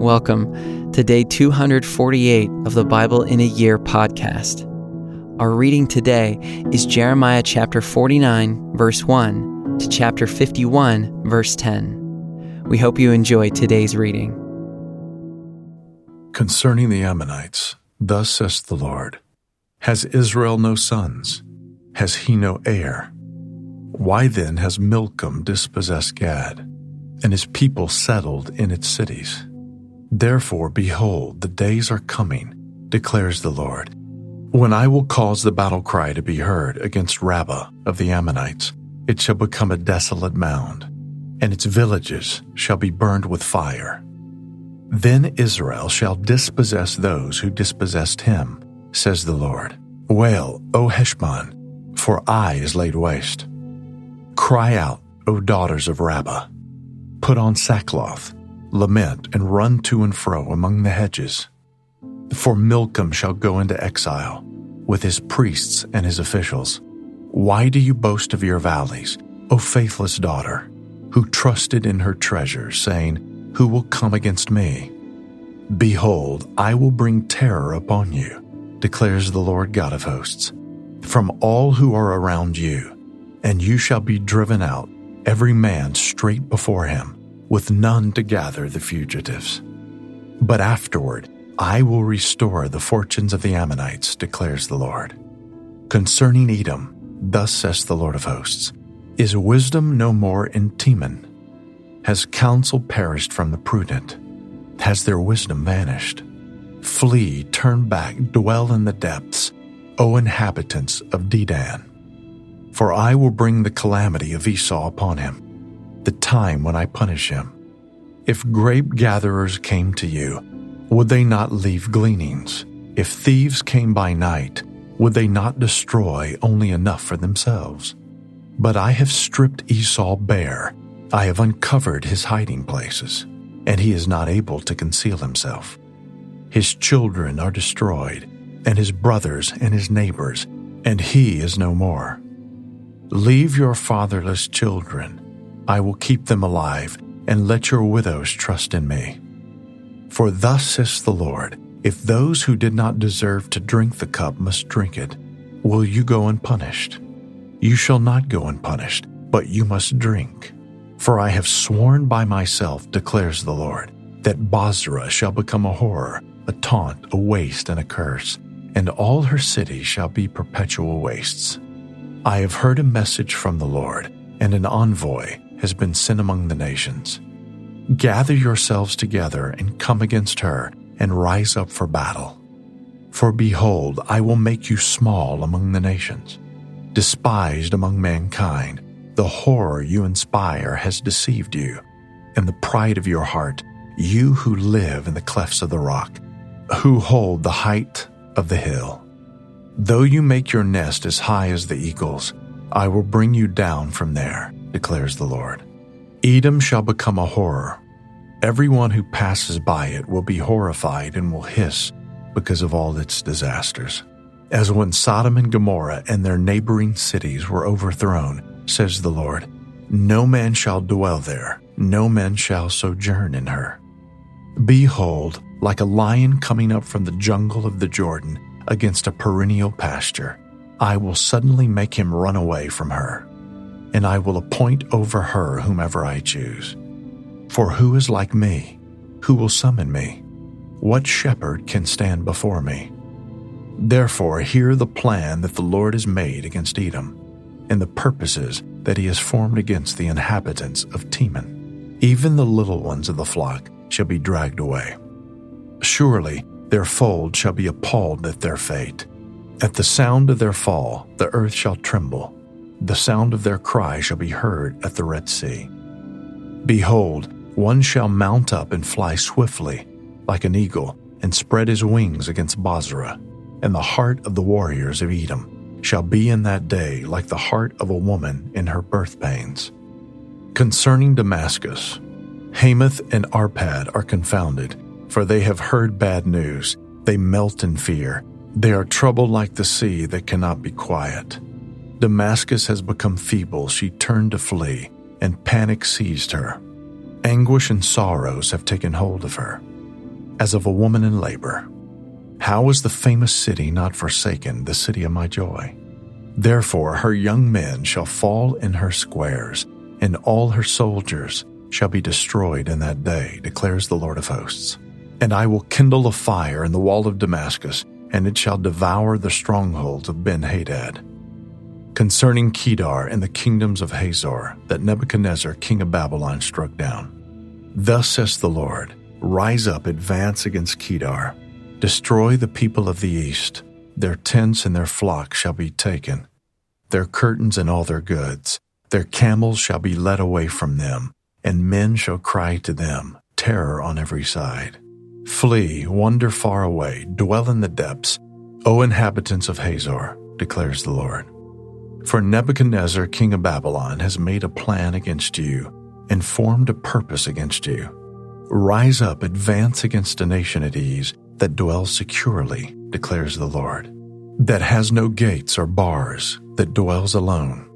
Welcome to day 248 of the Bible in a Year podcast. Our reading today is Jeremiah chapter 49, verse 1 to chapter 51, verse 10. We hope you enjoy today's reading. Concerning the Ammonites, thus says the Lord Has Israel no sons? Has he no heir? Why then has Milcom dispossessed Gad, and his people settled in its cities? Therefore, behold, the days are coming, declares the Lord, when Ai will cause the battle cry to be heard against Rabbah of the Ammonites. It shall become a desolate mound, and its villages shall be burned with fire. Then Israel shall dispossess those who dispossessed him, says the Lord. Wail, O Heshbon, for I is laid waste. Cry out, O daughters of Rabbah. Put on sackcloth lament, and run to and fro among the hedges. For Milcom shall go into exile, with his priests and his officials. Why do you boast of your valleys, O faithless daughter, who trusted in her treasure, saying, Who will come against me? Behold, I will bring terror upon you, declares the Lord God of hosts, from all who are around you, and you shall be driven out, every man straight before him with none to gather the fugitives. But afterward, I will restore the fortunes of the Ammonites, declares the Lord. Concerning Edom, thus says the Lord of hosts Is wisdom no more in Teman? Has counsel perished from the prudent? Has their wisdom vanished? Flee, turn back, dwell in the depths, O inhabitants of Dedan. For I will bring the calamity of Esau upon him the time when I punish him. If grape gatherers came to you, would they not leave gleanings? If thieves came by night, would they not destroy only enough for themselves? But I have stripped Esau bare, I have uncovered his hiding places, and he is not able to conceal himself. His children are destroyed, and his brothers and his neighbors, and he is no more. Leave your fatherless children I will keep them alive, and let your widows trust in me. For thus says the Lord, if those who did not deserve to drink the cup must drink it, will you go unpunished? You shall not go unpunished, but you must drink. For I have sworn by myself, declares the Lord, that Bozrah shall become a horror, a taunt, a waste, and a curse, and all her cities shall be perpetual wastes. I have heard a message from the Lord, and an envoy has been sent among the nations. Gather yourselves together and come against her and rise up for battle. For behold, I will make you small among the nations, despised among mankind. The horror you inspire has deceived you, and the pride of your heart, you who live in the clefts of the rock, who hold the height of the hill. Though you make your nest as high as the eagles, I will bring you down from there declares the Lord. Edom shall become a horror. Everyone who passes by it will be horrified and will hiss because of all its disasters. As when Sodom and Gomorrah and their neighboring cities were overthrown, says the Lord, no man shall dwell there, no man shall sojourn in her. Behold, like a lion coming up from the jungle of the Jordan against a perennial pasture, I will suddenly make him run away from her and I will appoint over her whomever I choose. For who is like me? Who will summon me? What shepherd can stand before me? Therefore, hear the plan that the Lord has made against Edom, and the purposes that he has formed against the inhabitants of Teman. Even the little ones of the flock shall be dragged away. Surely their fold shall be appalled at their fate. At the sound of their fall, the earth shall tremble the sound of their cry shall be heard at the Red Sea. Behold, one shall mount up and fly swiftly, like an eagle, and spread his wings against Bozrah, and the heart of the warriors of Edom shall be in that day like the heart of a woman in her birth pains. Concerning Damascus, Hamath and Arpad are confounded, for they have heard bad news. They melt in fear. They are troubled like the sea that cannot be quiet. Damascus has become feeble, she turned to flee, and panic seized her. Anguish and sorrows have taken hold of her. as of a woman in labor. How is the famous city not forsaken, the city of my joy? Therefore her young men shall fall in her squares, and all her soldiers shall be destroyed in that day, declares the Lord of hosts. And I will kindle a fire in the wall of Damascus, and it shall devour the strongholds of Ben Hadad. Concerning Kedar and the kingdoms of Hazor, that Nebuchadnezzar king of Babylon struck down. Thus says the Lord Rise up, advance against Kedar, destroy the people of the east. Their tents and their flocks shall be taken, their curtains and all their goods. Their camels shall be led away from them, and men shall cry to them, terror on every side. Flee, wander far away, dwell in the depths, O inhabitants of Hazor, declares the Lord. For Nebuchadnezzar, king of Babylon, has made a plan against you and formed a purpose against you. Rise up, advance against a nation at ease that dwells securely, declares the Lord, that has no gates or bars, that dwells alone.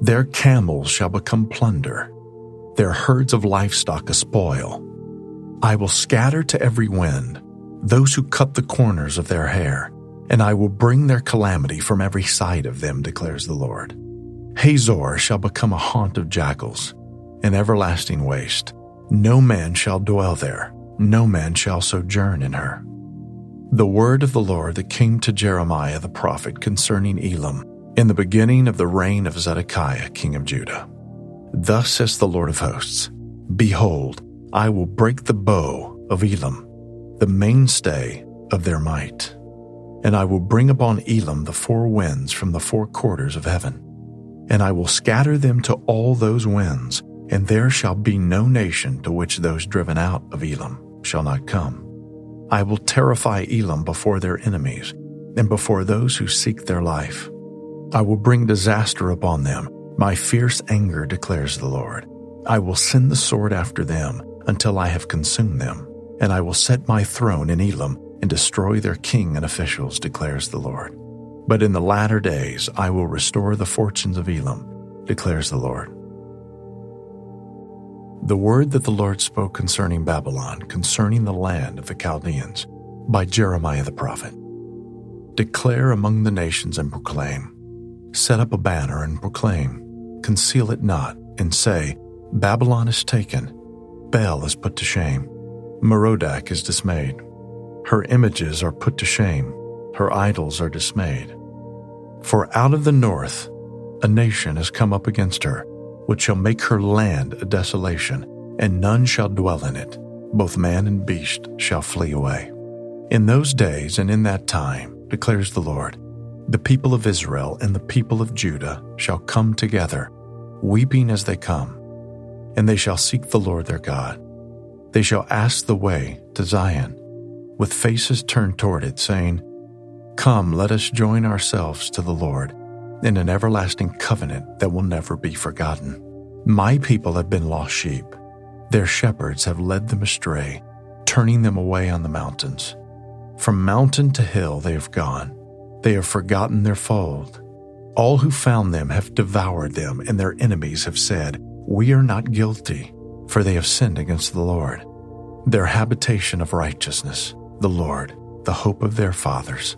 Their camels shall become plunder, their herds of livestock a spoil. I will scatter to every wind those who cut the corners of their hair, and I will bring their calamity from every side of them, declares the Lord. Hazor shall become a haunt of jackals, an everlasting waste. No man shall dwell there, no man shall sojourn in her. The word of the Lord that came to Jeremiah the prophet concerning Elam in the beginning of the reign of Zedekiah king of Judah. Thus says the Lord of hosts Behold, I will break the bow of Elam, the mainstay of their might, and I will bring upon Elam the four winds from the four quarters of heaven, and I will scatter them to all those winds, and there shall be no nation to which those driven out of Elam shall not come. I will terrify Elam before their enemies, and before those who seek their life. I will bring disaster upon them my fierce anger declares the Lord. I will send the sword after them until I have consumed them, and I will set my throne in Elam and destroy their king and officials, declares the Lord. But in the latter days I will restore the fortunes of Elam, declares the Lord. The word that the Lord spoke concerning Babylon, concerning the land of the Chaldeans, by Jeremiah the prophet. Declare among the nations and proclaim. Set up a banner and proclaim conceal it not, and say, Babylon is taken, Bel is put to shame, Merodach is dismayed. Her images are put to shame, her idols are dismayed. For out of the north a nation has come up against her, which shall make her land a desolation, and none shall dwell in it. Both man and beast shall flee away. In those days and in that time, declares the Lord, the people of Israel and the people of Judah shall come together, weeping as they come, and they shall seek the Lord their God. They shall ask the way to Zion, with faces turned toward it, saying, Come, let us join ourselves to the Lord in an everlasting covenant that will never be forgotten. My people have been lost sheep. Their shepherds have led them astray, turning them away on the mountains. From mountain to hill they have gone they have forgotten their fold. All who found them have devoured them, and their enemies have said, We are not guilty, for they have sinned against the Lord. Their habitation of righteousness, the Lord, the hope of their fathers.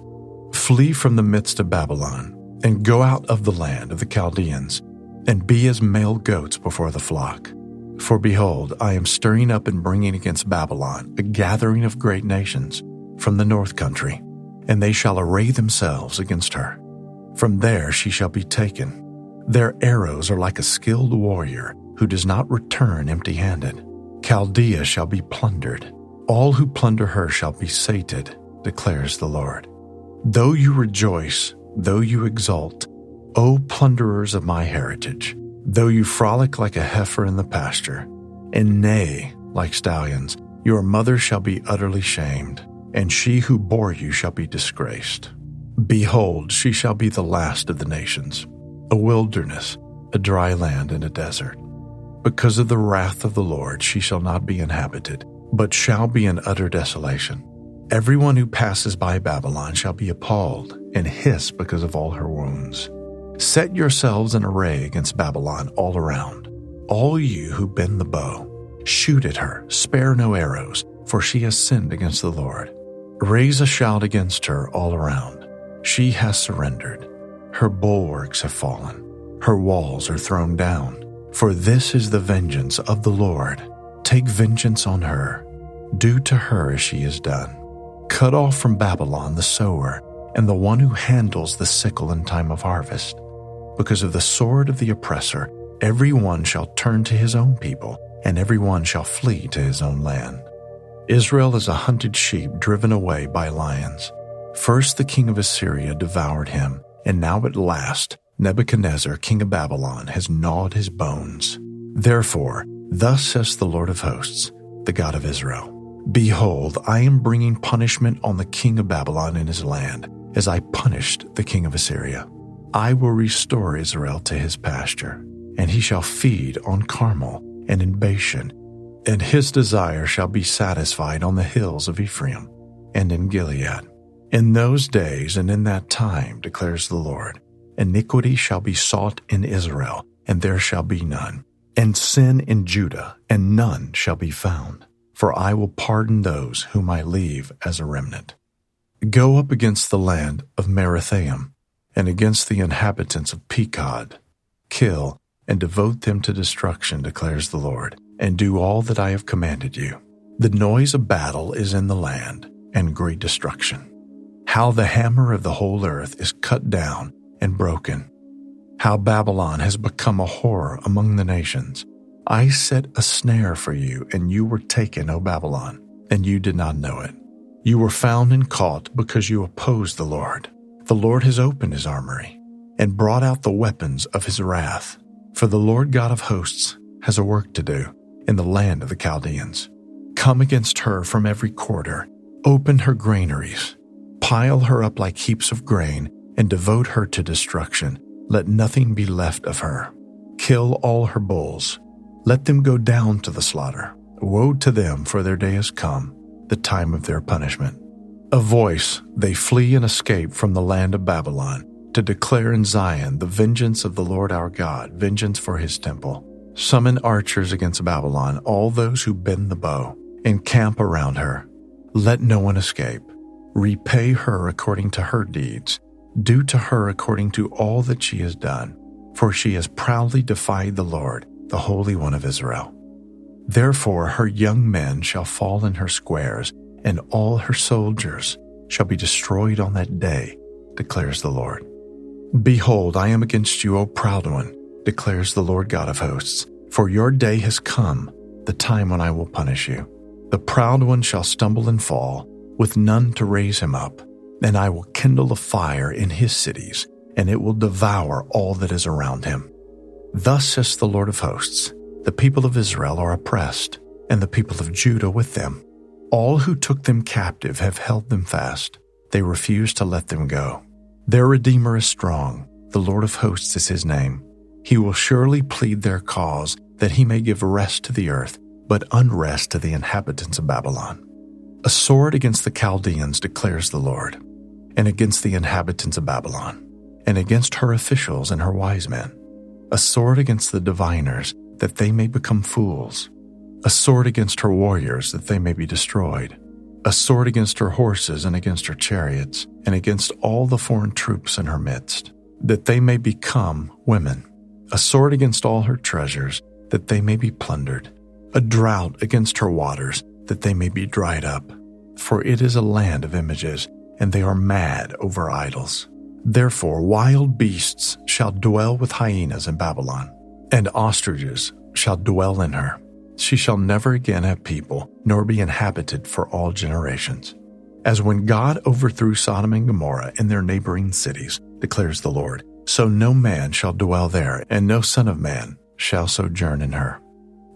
Flee from the midst of Babylon, and go out of the land of the Chaldeans, and be as male goats before the flock. For behold, I am stirring up and bringing against Babylon a gathering of great nations from the north country and they shall array themselves against her. From there she shall be taken. Their arrows are like a skilled warrior who does not return empty handed. Chaldea shall be plundered. All who plunder her shall be sated, declares the Lord. Though you rejoice, though you exult, O plunderers of my heritage, though you frolic like a heifer in the pasture, and neigh like stallions, your mother shall be utterly shamed and she who bore you shall be disgraced. Behold, she shall be the last of the nations, a wilderness, a dry land, and a desert. Because of the wrath of the Lord, she shall not be inhabited, but shall be an utter desolation. Everyone who passes by Babylon shall be appalled and hiss because of all her wounds. Set yourselves in array against Babylon all around, all you who bend the bow. Shoot at her, spare no arrows, for she has sinned against the Lord. Raise a shout against her all around. She has surrendered. Her bulwarks have fallen. Her walls are thrown down. For this is the vengeance of the Lord. Take vengeance on her. Do to her as she has done. Cut off from Babylon the sower and the one who handles the sickle in time of harvest. Because of the sword of the oppressor, every one shall turn to his own people, and every one shall flee to his own land. Israel is a hunted sheep driven away by lions. First the king of Assyria devoured him, and now at last Nebuchadnezzar, king of Babylon, has gnawed his bones. Therefore, thus says the Lord of hosts, the God of Israel Behold, I am bringing punishment on the king of Babylon in his land, as I punished the king of Assyria. I will restore Israel to his pasture, and he shall feed on Carmel and in Bashan, and his desire shall be satisfied on the hills of Ephraim and in Gilead. In those days and in that time, declares the Lord, Iniquity shall be sought in Israel, and there shall be none, and sin in Judah, and none shall be found. For I will pardon those whom I leave as a remnant. Go up against the land of Merathaim, and against the inhabitants of Pekod. Kill and devote them to destruction, declares the Lord, and do all that I have commanded you. The noise of battle is in the land, and great destruction. How the hammer of the whole earth is cut down and broken. How Babylon has become a horror among the nations. I set a snare for you, and you were taken, O Babylon, and you did not know it. You were found and caught because you opposed the Lord. The Lord has opened his armory and brought out the weapons of his wrath. For the Lord God of hosts has a work to do in the land of the Chaldeans. Come against her from every quarter, open her granaries, pile her up like heaps of grain, and devote her to destruction. Let nothing be left of her. Kill all her bulls. Let them go down to the slaughter. Woe to them, for their day has come, the time of their punishment. A voice, they flee and escape from the land of Babylon to declare in Zion the vengeance of the Lord our God, vengeance for his temple. Summon archers against Babylon, all those who bend the bow, encamp around her. Let no one escape. Repay her according to her deeds do to her according to all that she has done, for she has proudly defied the Lord, the Holy One of Israel. Therefore her young men shall fall in her squares, and all her soldiers shall be destroyed on that day, declares the Lord. Behold, I am against you, O proud one, declares the Lord God of hosts, for your day has come, the time when I will punish you. The proud one shall stumble and fall, with none to raise him up and I will kindle a fire in his cities, and it will devour all that is around him. Thus says the Lord of hosts The people of Israel are oppressed, and the people of Judah with them. All who took them captive have held them fast. They refuse to let them go. Their Redeemer is strong. The Lord of hosts is his name. He will surely plead their cause, that he may give rest to the earth, but unrest to the inhabitants of Babylon. A sword against the Chaldeans declares the Lord and against the inhabitants of Babylon, and against her officials and her wise men, a sword against the diviners, that they may become fools, a sword against her warriors, that they may be destroyed, a sword against her horses and against her chariots, and against all the foreign troops in her midst, that they may become women, a sword against all her treasures, that they may be plundered, a drought against her waters, that they may be dried up. For it is a land of images, and they are mad over idols. Therefore, wild beasts shall dwell with hyenas in Babylon, and ostriches shall dwell in her. She shall never again have people, nor be inhabited for all generations. As when God overthrew Sodom and Gomorrah and their neighboring cities, declares the Lord, so no man shall dwell there, and no son of man shall sojourn in her.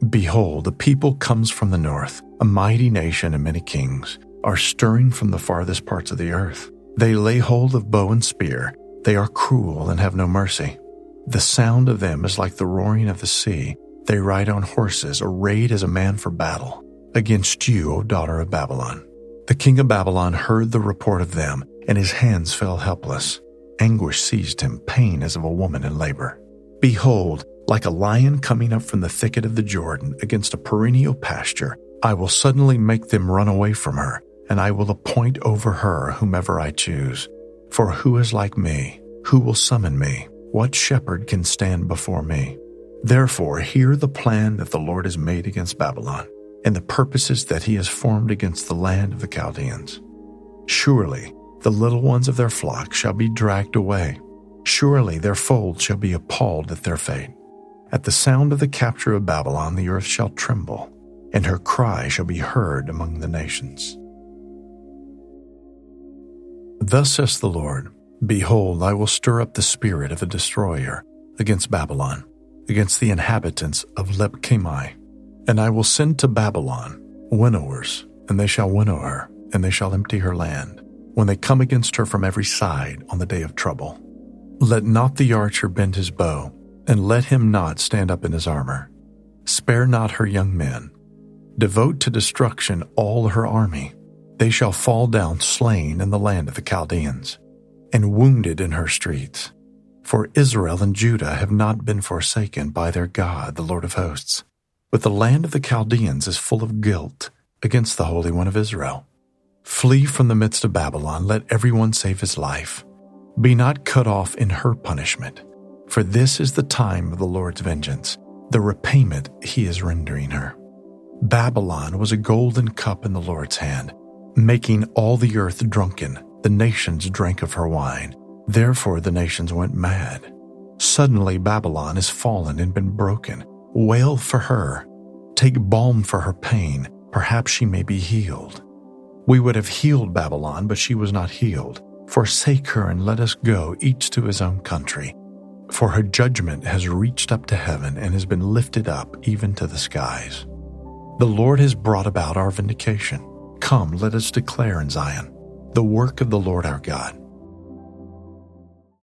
Behold, a people comes from the north, a mighty nation and many kings are stirring from the farthest parts of the earth. They lay hold of bow and spear. They are cruel and have no mercy. The sound of them is like the roaring of the sea. They ride on horses, arrayed as a man for battle. Against you, O daughter of Babylon. The king of Babylon heard the report of them, and his hands fell helpless. Anguish seized him, pain as of a woman in labor. Behold, Like a lion coming up from the thicket of the Jordan against a perennial pasture, I will suddenly make them run away from her, and I will appoint over her whomever I choose. For who is like me? Who will summon me? What shepherd can stand before me? Therefore, hear the plan that the Lord has made against Babylon, and the purposes that he has formed against the land of the Chaldeans. Surely the little ones of their flock shall be dragged away. Surely their fold shall be appalled at their fate. At the sound of the capture of Babylon, the earth shall tremble, and her cry shall be heard among the nations. Thus says the Lord Behold, I will stir up the spirit of a destroyer against Babylon, against the inhabitants of Leb-kamai, and I will send to Babylon winnowers, and they shall winnow her, and they shall empty her land, when they come against her from every side on the day of trouble. Let not the archer bend his bow, and let him not stand up in his armor. Spare not her young men. Devote to destruction all her army. They shall fall down slain in the land of the Chaldeans, and wounded in her streets. For Israel and Judah have not been forsaken by their God, the Lord of hosts. But the land of the Chaldeans is full of guilt against the Holy One of Israel. Flee from the midst of Babylon, let everyone save his life. Be not cut off in her punishment for this is the time of the Lord's vengeance, the repayment he is rendering her. Babylon was a golden cup in the Lord's hand, making all the earth drunken. The nations drank of her wine. Therefore the nations went mad. Suddenly Babylon is fallen and been broken. Wail for her. Take balm for her pain. Perhaps she may be healed. We would have healed Babylon, but she was not healed. Forsake her and let us go, each to his own country for her judgment has reached up to heaven and has been lifted up even to the skies. The Lord has brought about our vindication. Come, let us declare in Zion the work of the Lord our God.